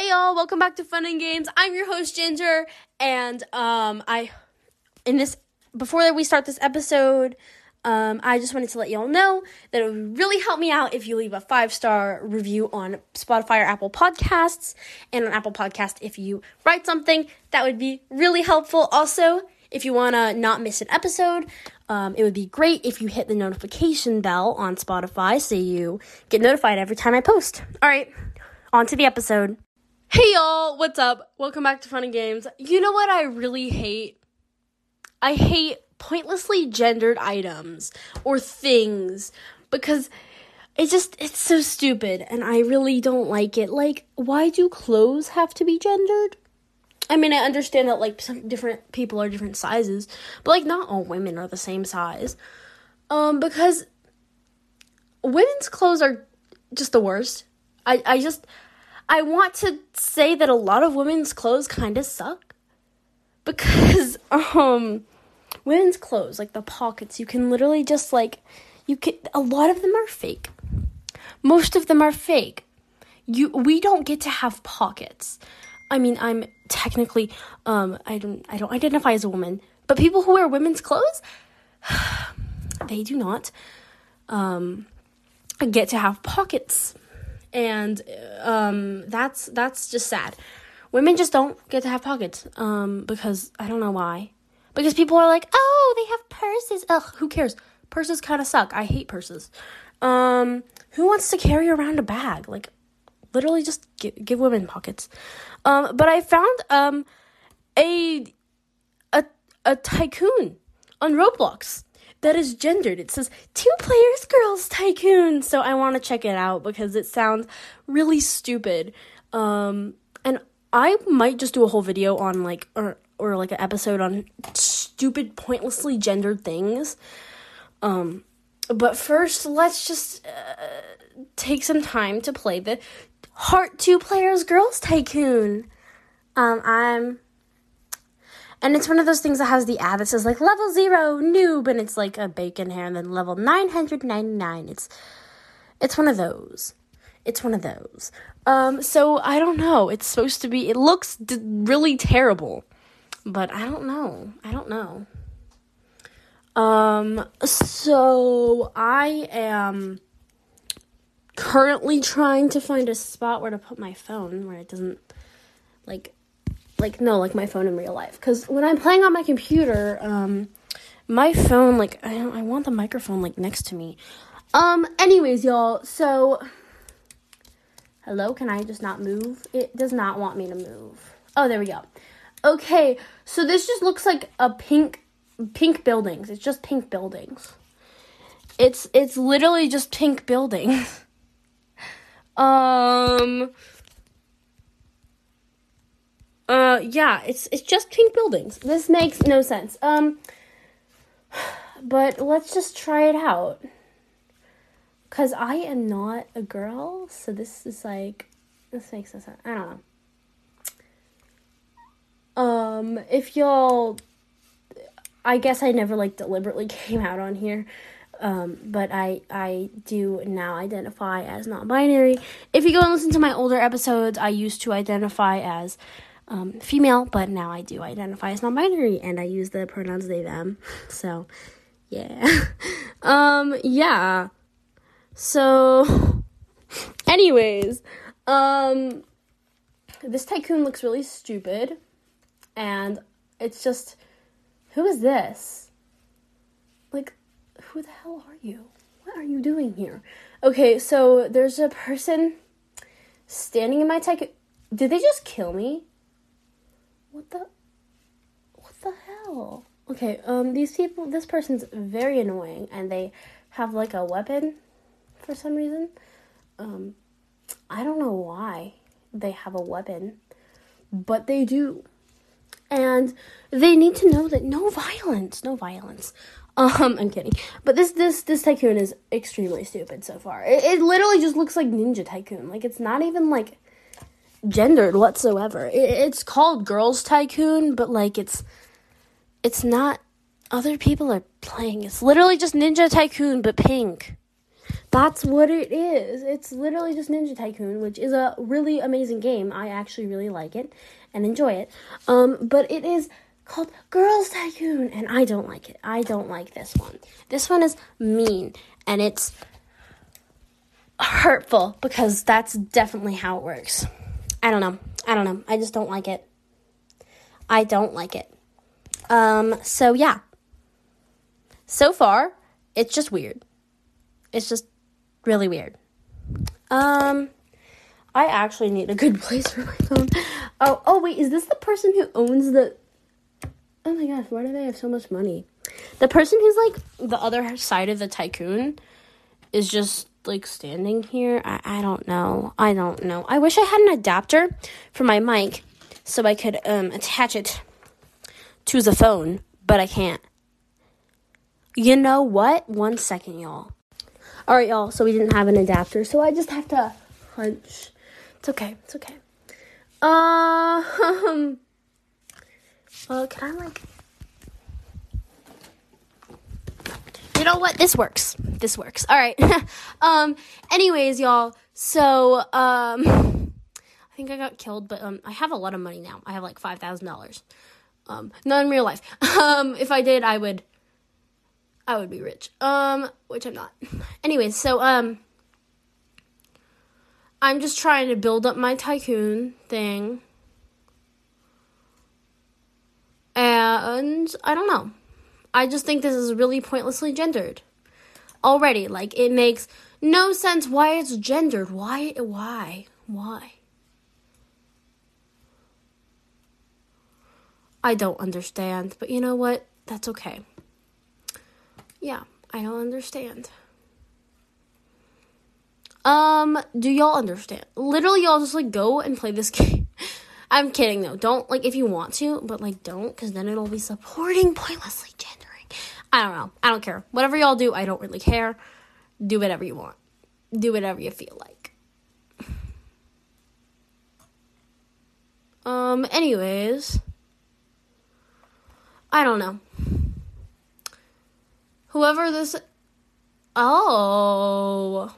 Hey y'all, welcome back to Fun and Games. I'm your host Ginger, and um, I in this before we start this episode, um, I just wanted to let y'all know that it would really help me out if you leave a five star review on Spotify or Apple Podcasts, and on Apple Podcast if you write something that would be really helpful. Also, if you want to not miss an episode, um, it would be great if you hit the notification bell on Spotify so you get notified every time I post. All right, on to the episode. Hey y'all, what's up? Welcome back to Fun and Games. You know what I really hate? I hate pointlessly gendered items or things because it just it's so stupid and I really don't like it. Like why do clothes have to be gendered? I mean, I understand that like some different people are different sizes, but like not all women are the same size. Um because women's clothes are just the worst. I I just I want to say that a lot of women's clothes kind of suck because um women's clothes like the pockets you can literally just like you can a lot of them are fake. Most of them are fake. You we don't get to have pockets. I mean, I'm technically um I don't I don't identify as a woman, but people who wear women's clothes they do not um get to have pockets and um, that's that's just sad. Women just don't get to have pockets um, because I don't know why. Because people are like, oh, they have purses. Ugh, who cares? Purses kind of suck. I hate purses. Um, who wants to carry around a bag? Like, literally, just give, give women pockets. Um, but I found um a a a tycoon on Roblox that is gendered. It says two players girls tycoon. So I want to check it out because it sounds really stupid. Um and I might just do a whole video on like or or like an episode on stupid pointlessly gendered things. Um but first let's just uh, take some time to play the Heart two players girls tycoon. Um I'm and it's one of those things that has the ad that says like level zero noob, and it's like a bacon hair, and then level nine hundred ninety nine. It's it's one of those. It's one of those. Um, so I don't know. It's supposed to be. It looks d- really terrible, but I don't know. I don't know. Um, so I am currently trying to find a spot where to put my phone where it doesn't like like no like my phone in real life. Because when i'm playing on my computer um my phone like I, I want the microphone like next to me. Um anyways y'all so hello can i just not move? It does not want me to move. Oh there we go. Okay so this just looks like a pink pink buildings. It's just pink buildings. It's it's literally just pink buildings. Um uh, yeah, it's it's just pink buildings. This makes no sense. Um, but let's just try it out. Cause I am not a girl, so this is like this makes no sense. I don't know. Um, if y'all, I guess I never like deliberately came out on here. Um, but I I do now identify as non-binary. If you go and listen to my older episodes, I used to identify as um, female, but now I do identify as non-binary and I use the pronouns they them. So, yeah. um, yeah. So, anyways, um, this tycoon looks really stupid, and it's just, who is this? Like, who the hell are you? What are you doing here? Okay, so there's a person standing in my tycoon. Did they just kill me? What the What the hell? Okay, um these people this person's very annoying and they have like a weapon for some reason. Um I don't know why they have a weapon, but they do. And they need to know that no violence, no violence. Um, I'm kidding. But this this this tycoon is extremely stupid so far. It, it literally just looks like Ninja Tycoon. Like it's not even like gendered whatsoever. It, it's called Girls Tycoon, but like it's it's not other people are playing. It's literally just Ninja Tycoon but pink. That's what it is. It's literally just Ninja Tycoon, which is a really amazing game. I actually really like it and enjoy it. Um, but it is called Girls Tycoon, and I don't like it. I don't like this one. This one is mean, and it's hurtful because that's definitely how it works. I don't know. I don't know. I just don't like it. I don't like it. Um, so yeah. So far, it's just weird. It's just really weird. Um, I actually need a good place for my phone. Oh, oh wait, is this the person who owns the? Oh my gosh, why do they have so much money? The person who's like the other side of the tycoon is just like standing here. I, I don't know. I don't know. I wish I had an adapter for my mic so I could um attach it to the phone, but I can't. You know what? One second, y'all. All right, y'all. So we didn't have an adapter, so I just have to hunch. It's okay. It's okay. Um. Well, can I like? You know what? This works. This works. All right. um. Anyways, y'all. So um. I think I got killed, but um, I have a lot of money now. I have like five thousand dollars. Um, not in real life. Um, if I did, I would I would be rich. Um, which I'm not. Anyways, so um I'm just trying to build up my tycoon thing. And I don't know. I just think this is really pointlessly gendered. Already, like it makes no sense why it's gendered. Why why? Why? I don't understand, but you know what? That's okay. Yeah, I don't understand. Um, do y'all understand? Literally, y'all just like go and play this game. I'm kidding though. Don't like if you want to, but like don't, because then it'll be supporting pointlessly gendering. I don't know. I don't care. Whatever y'all do, I don't really care. Do whatever you want. Do whatever you feel like. Um, anyways. I don't know whoever this oh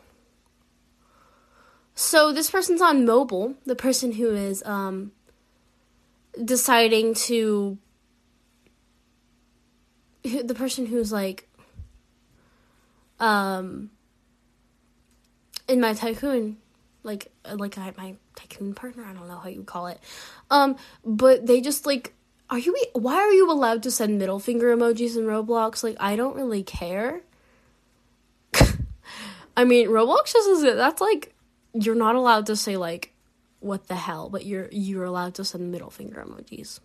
so this person's on mobile the person who is um deciding to the person who's like um in my tycoon like like I, my tycoon partner i don't know how you call it um but they just like are you why are you allowed to send middle finger emojis in Roblox? Like I don't really care. I mean, Roblox just is that's like you're not allowed to say like what the hell, but you're you're allowed to send middle finger emojis.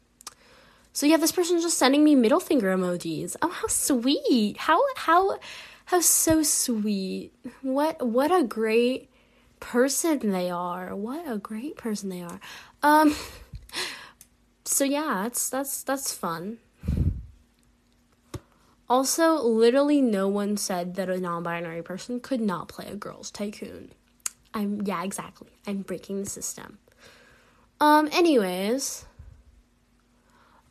So yeah, this person's just sending me middle finger emojis. Oh, how sweet. How how how so sweet. What what a great person they are. What a great person they are. Um so yeah, that's that's that's fun. Also, literally no one said that a non-binary person could not play a girls tycoon. I'm yeah, exactly. I'm breaking the system. Um anyways,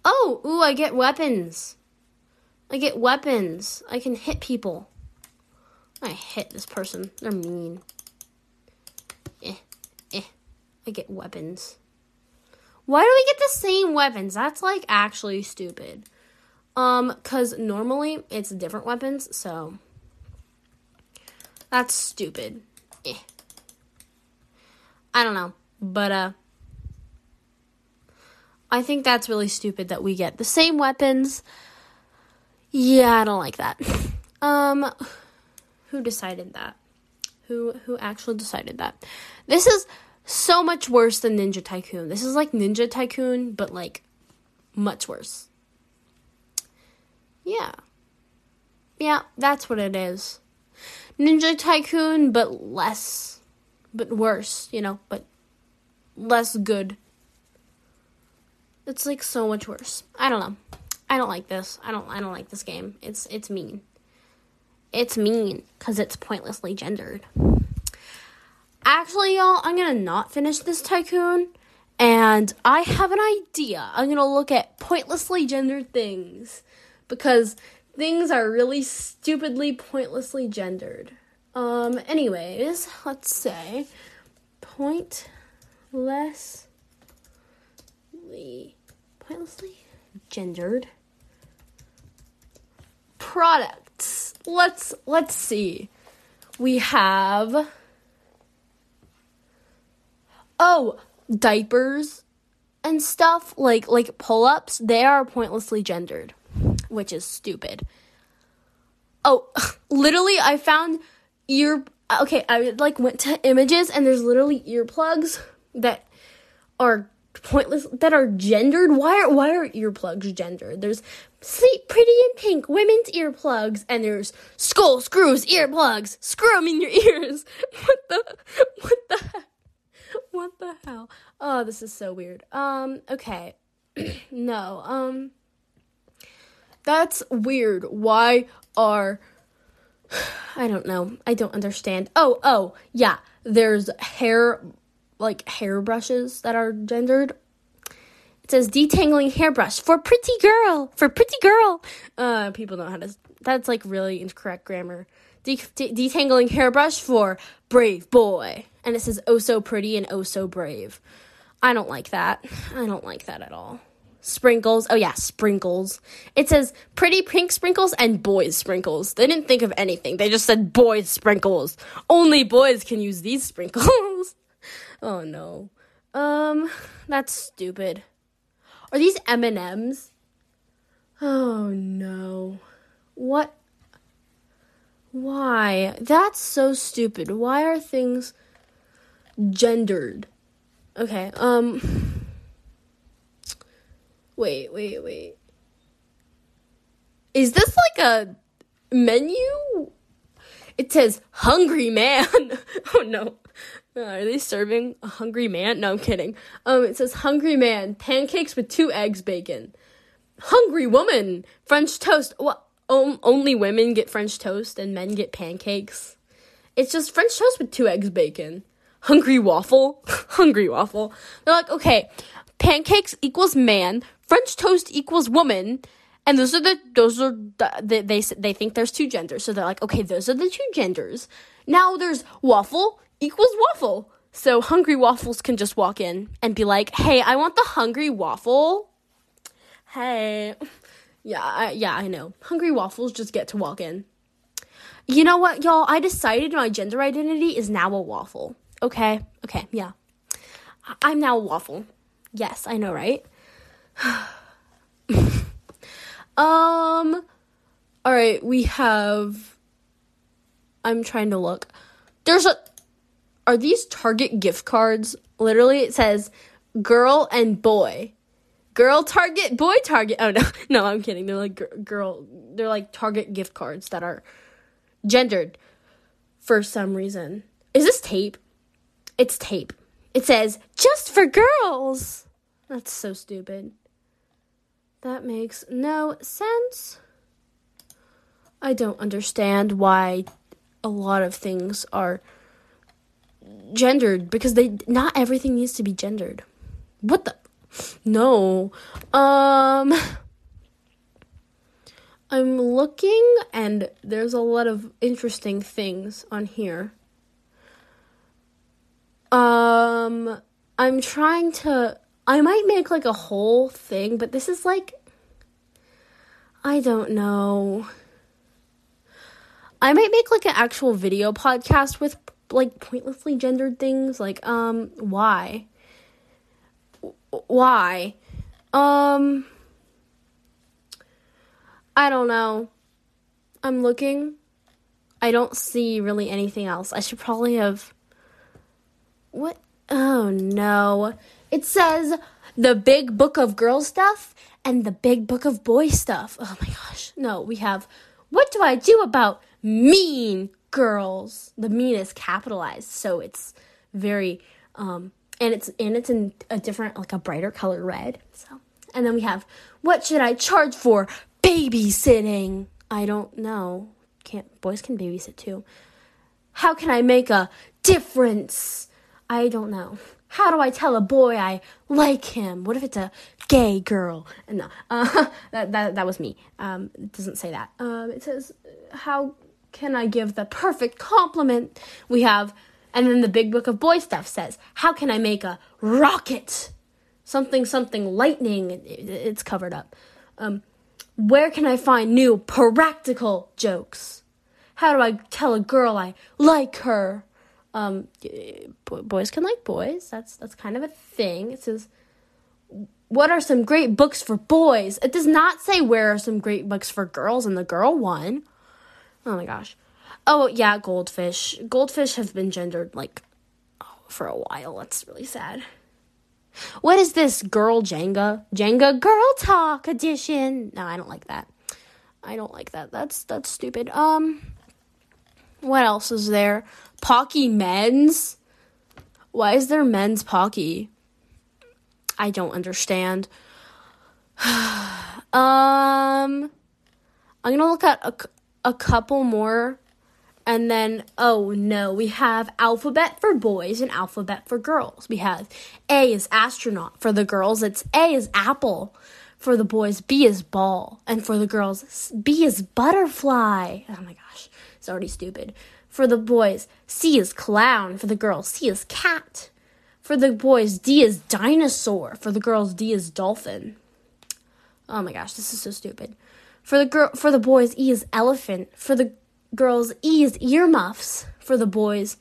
Oh, ooh, I get weapons. I get weapons. I can hit people. I hit this person. They're mean. Eh, eh. I get weapons. Why do we get the same weapons? That's like actually stupid. Um, cause normally it's different weapons, so that's stupid. Eh. I don't know, but uh, I think that's really stupid that we get the same weapons. Yeah, I don't like that. Um, who decided that? Who who actually decided that? This is so much worse than Ninja Tycoon. This is like Ninja Tycoon, but like much worse. Yeah. Yeah, that's what it is. Ninja Tycoon, but less, but worse, you know, but less good. It's like so much worse. I don't know. I don't like this. I don't I don't like this game. It's it's mean. It's mean cuz it's pointlessly gendered. Actually, y'all, I'm gonna not finish this tycoon, and I have an idea. I'm gonna look at pointlessly gendered things because things are really stupidly pointlessly gendered. Um, anyways, let's say pointlessly pointlessly gendered products. Let's let's see. We have oh, diapers and stuff like like pull-ups, they are pointlessly gendered, which is stupid. Oh, literally I found ear okay, I like went to images and there's literally earplugs that are pointless that are gendered. Why are why are earplugs gendered? There's sleep pretty in pink women's earplugs and there's skull screws earplugs. Screw them in your ears. What the what the what the hell? Oh, this is so weird. Um okay. no. Um that's weird. Why are I don't know. I don't understand. Oh, oh, yeah. There's hair like hairbrushes that are gendered. It says detangling hairbrush for pretty girl. For pretty girl. Uh people know how to that's like really incorrect grammar. De- de- detangling hairbrush for brave boy. And it says oh so pretty and oh so brave. I don't like that. I don't like that at all sprinkles. Oh yeah, sprinkles. It says pretty pink sprinkles and boys sprinkles. They didn't think of anything. They just said boys sprinkles. Only boys can use these sprinkles. oh no. Um that's stupid. Are these M&Ms? Oh no. What why? That's so stupid. Why are things gendered? Okay. Um Wait, wait, wait. Is this like a menu? It says hungry man. oh no. Uh, are they serving a hungry man? No, I'm kidding. Um, it says hungry man, pancakes with two eggs, bacon. Hungry woman, French toast. What? Um, only women get French toast and men get pancakes. It's just French toast with two eggs, bacon. Hungry waffle, hungry waffle. They're like, okay, pancakes equals man, French toast equals woman, and those are the those are the, they, they they think there's two genders, so they're like, okay, those are the two genders. Now there's waffle equals waffle, so hungry waffles can just walk in and be like, hey, I want the hungry waffle. Hey, yeah, I, yeah, I know. Hungry waffles just get to walk in. You know what, y'all? I decided my gender identity is now a waffle. Okay, okay, yeah. I'm now a waffle. Yes, I know, right? um all right, we have I'm trying to look. There's a Are these Target gift cards? Literally it says girl and boy. Girl Target, boy Target. Oh no. No, I'm kidding. They're like girl they're like Target gift cards that are gendered for some reason. Is this tape? It's tape. It says just for girls. That's so stupid. That makes no sense. I don't understand why a lot of things are gendered because they not everything needs to be gendered. What the No. Um I'm looking and there's a lot of interesting things on here. Um I'm trying to I might make like a whole thing, but this is like I don't know. I might make like an actual video podcast with like pointlessly gendered things like um why? Why? Um I don't know. I'm looking. I don't see really anything else. I should probably have What? Oh no. It says the big book of girl stuff and the big book of boy stuff. Oh my gosh. No, we have what do I do about mean girls? The mean is capitalized, so it's very um and it's and it's in a different like a brighter color red. So and then we have what should I charge for babysitting? I don't know. Can't boys can babysit too. How can I make a difference? I don't know. How do I tell a boy I like him? What if it's a gay girl? No, uh, that, that that was me. Um, it doesn't say that. Um, it says how can I give the perfect compliment? We have, and then the big book of boy stuff says, how can I make a rocket? Something, something, lightning. It's covered up. Um, where can I find new practical jokes? How do I tell a girl I like her? Um, boys can like boys. That's that's kind of a thing. It says, "What are some great books for boys?" It does not say where are some great books for girls in the girl one. Oh my gosh. Oh yeah, goldfish. Goldfish have been gendered like for a while. That's really sad. What is this girl Jenga? Jenga girl talk edition. No, I don't like that. I don't like that. That's that's stupid. Um what else is there? Pocky men's? Why is there men's Pocky? I don't understand. um I'm going to look at a, a couple more and then, oh no, we have alphabet for boys and alphabet for girls. We have A is astronaut. For the girls, it's A is apple. For the boys, B is ball. And for the girls, B is butterfly. Oh my gosh, it's already stupid. For the boys, C is clown. For the girls, C is cat. For the boys, D is dinosaur. For the girls, D is dolphin. Oh my gosh, this is so stupid. For the girl, for the boys, E is elephant. For the girls, E is earmuffs. For the boys,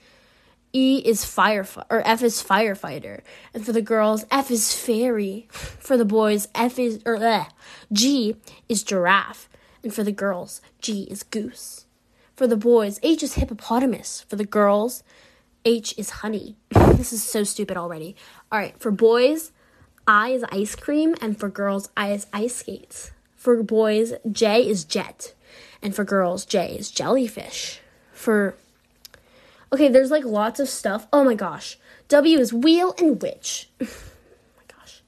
E is firefighter or F is firefighter, and for the girls, F is fairy. For the boys, F is or bleh, G is giraffe, and for the girls, G is goose. For the boys, H is hippopotamus. For the girls, H is honey. this is so stupid already. All right, for boys, I is ice cream, and for girls, I is ice skates. For boys, J is jet. And for girls, J is jellyfish. For Okay, there's like lots of stuff. Oh my gosh. W is wheel and witch. oh my gosh.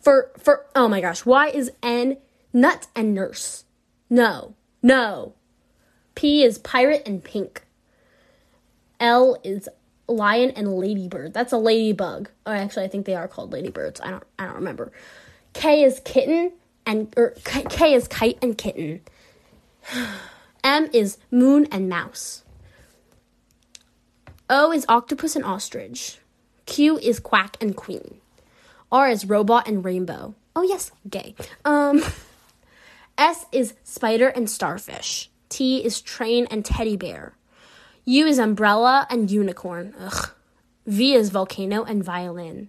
For for oh my gosh. Y is N nut and nurse. No. No. P is pirate and pink. L is lion and ladybird. That's a ladybug. Oh, actually, I think they are called ladybirds. I don't I don't remember. K is kitten and or K is kite and kitten. M is moon and mouse. O is octopus and ostrich. Q is quack and queen. R is robot and rainbow. Oh yes, gay. Um S is spider and starfish. T is train and teddy bear. U is umbrella and unicorn. Ugh. V is volcano and violin.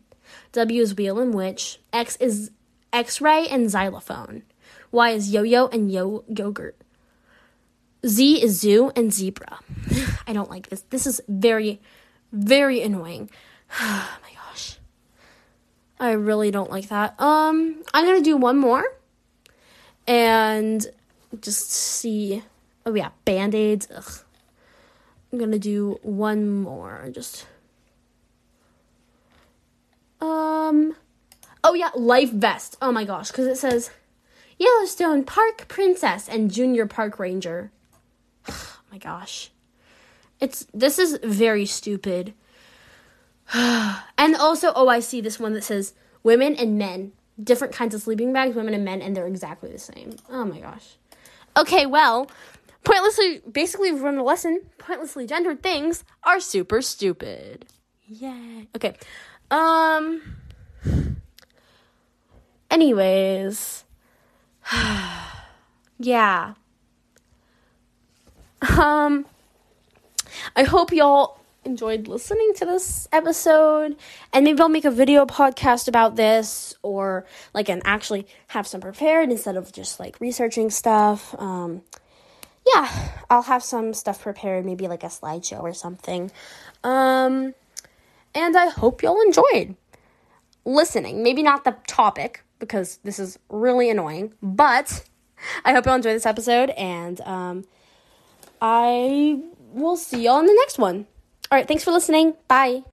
W is wheel and witch. X is x-ray and xylophone. Y is yo-yo and yo yogurt. Z is zoo and zebra. I don't like this. This is very, very annoying. oh my gosh. I really don't like that. Um, I'm gonna do one more and just see. Oh yeah, band aids. I'm gonna do one more. Just. Um. Oh yeah, life vest. Oh my gosh, because it says Yellowstone Park Princess and Junior Park Ranger. oh my gosh. It's this is very stupid. and also, oh, I see this one that says women and men, different kinds of sleeping bags, women and men, and they're exactly the same. Oh my gosh. Okay, well, pointlessly, basically, we've run a lesson. Pointlessly gendered things are super stupid. Yay. Okay. Um. Anyways. yeah. Um, I hope y'all enjoyed listening to this episode and maybe I'll make a video podcast about this or like and actually have some prepared instead of just like researching stuff. Um yeah, I'll have some stuff prepared, maybe like a slideshow or something. Um and I hope y'all enjoyed listening. Maybe not the topic because this is really annoying, but I hope y'all enjoyed this episode and um I will see y'all in the next one. All right, thanks for listening. Bye.